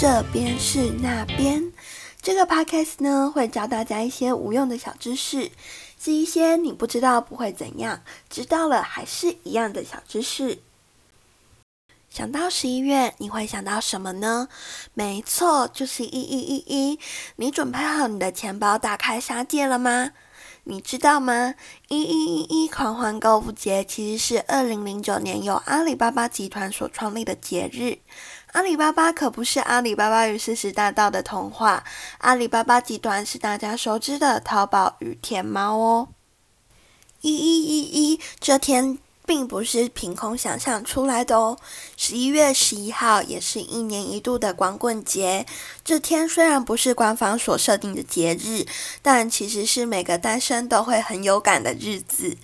这边是那边。这个 podcast 呢，会教大家一些无用的小知识，是一些你不知道不会怎样，知道了还是一样的小知识。想到十一月，你会想到什么呢？没错，就是一一一一。你准备好你的钱包，大开杀戒了吗？你知道吗？一一一一狂欢购物节其实是二零零九年由阿里巴巴集团所创立的节日。阿里巴巴可不是阿里巴巴与四十大盗的童话，阿里巴巴集团是大家熟知的淘宝与天猫哦。一一一一这天。并不是凭空想象出来的哦。十一月十一号也是一年一度的光棍节。这天虽然不是官方所设定的节日，但其实是每个单身都会很有感的日子。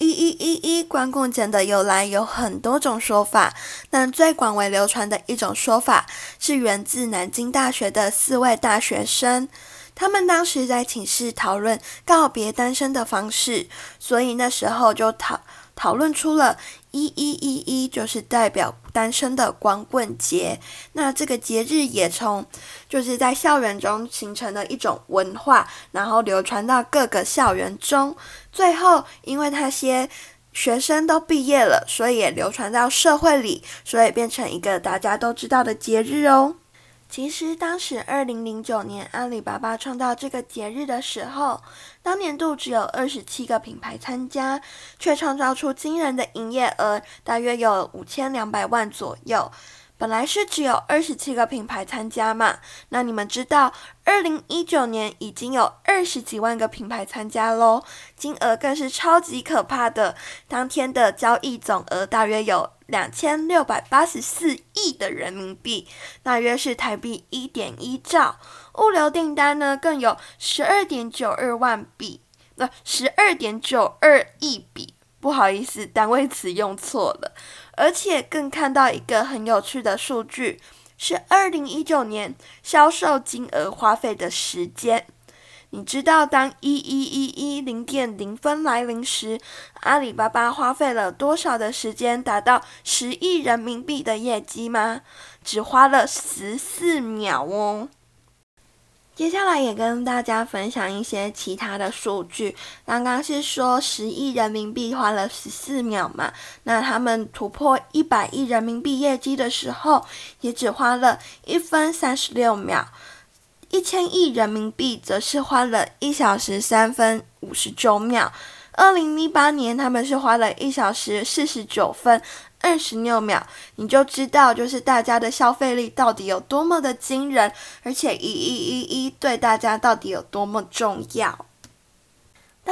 一一一一关公节的由来有很多种说法，但最广为流传的一种说法是源自南京大学的四位大学生，他们当时在寝室讨论告别单身的方式，所以那时候就讨。讨论出了一一一一，就是代表单身的光棍节。那这个节日也从就是在校园中形成了一种文化，然后流传到各个校园中。最后，因为那些学生都毕业了，所以也流传到社会里，所以变成一个大家都知道的节日哦。其实，当时二零零九年阿里巴巴创造这个节日的时候，当年度只有二十七个品牌参加，却创造出惊人的营业额，大约有五千两百万左右。本来是只有二十七个品牌参加嘛，那你们知道，二零一九年已经有二十几万个品牌参加喽，金额更是超级可怕的，当天的交易总额大约有两千六百八十四亿的人民币，大约是台币一点一兆，物流订单呢更有十二点九二万笔，不十二点九二亿笔。不好意思，单位词用错了。而且更看到一个很有趣的数据，是二零一九年销售金额花费的时间。你知道当一一一一零点零分来临时，阿里巴巴花费了多少的时间达到十亿人民币的业绩吗？只花了十四秒哦。接下来也跟大家分享一些其他的数据。刚刚是说十亿人民币花了十四秒嘛？那他们突破一百亿人民币业绩的时候，也只花了一分三十六秒。一千亿人民币则是花了一小时三分五十九秒。二零一八年他们是花了一小时四十九分。二十六秒，你就知道，就是大家的消费力到底有多么的惊人，而且一一一一对大家到底有多么重要。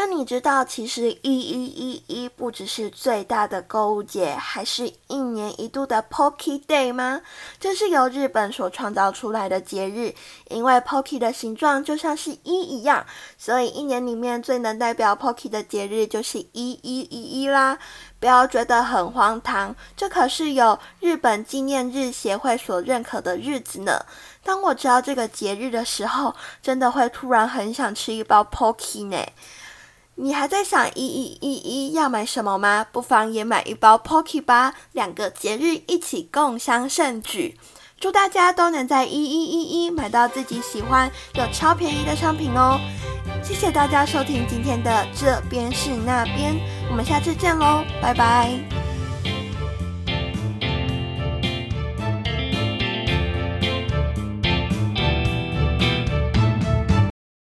那你知道，其实一一一一不只是最大的购物节，还是一年一度的 Pocky Day 吗？这是由日本所创造出来的节日，因为 Pocky 的形状就像是一一样，所以一年里面最能代表 Pocky 的节日就是一一一一啦。不要觉得很荒唐，这可是有日本纪念日协会所认可的日子呢。当我知道这个节日的时候，真的会突然很想吃一包 Pocky 呢。你还在想一一一一要买什么吗？不妨也买一包 Pocky 吧，两个节日一起共襄盛举。祝大家都能在一一一一买到自己喜欢又超便宜的商品哦！谢谢大家收听今天的这边是那边，我们下次见喽，拜拜。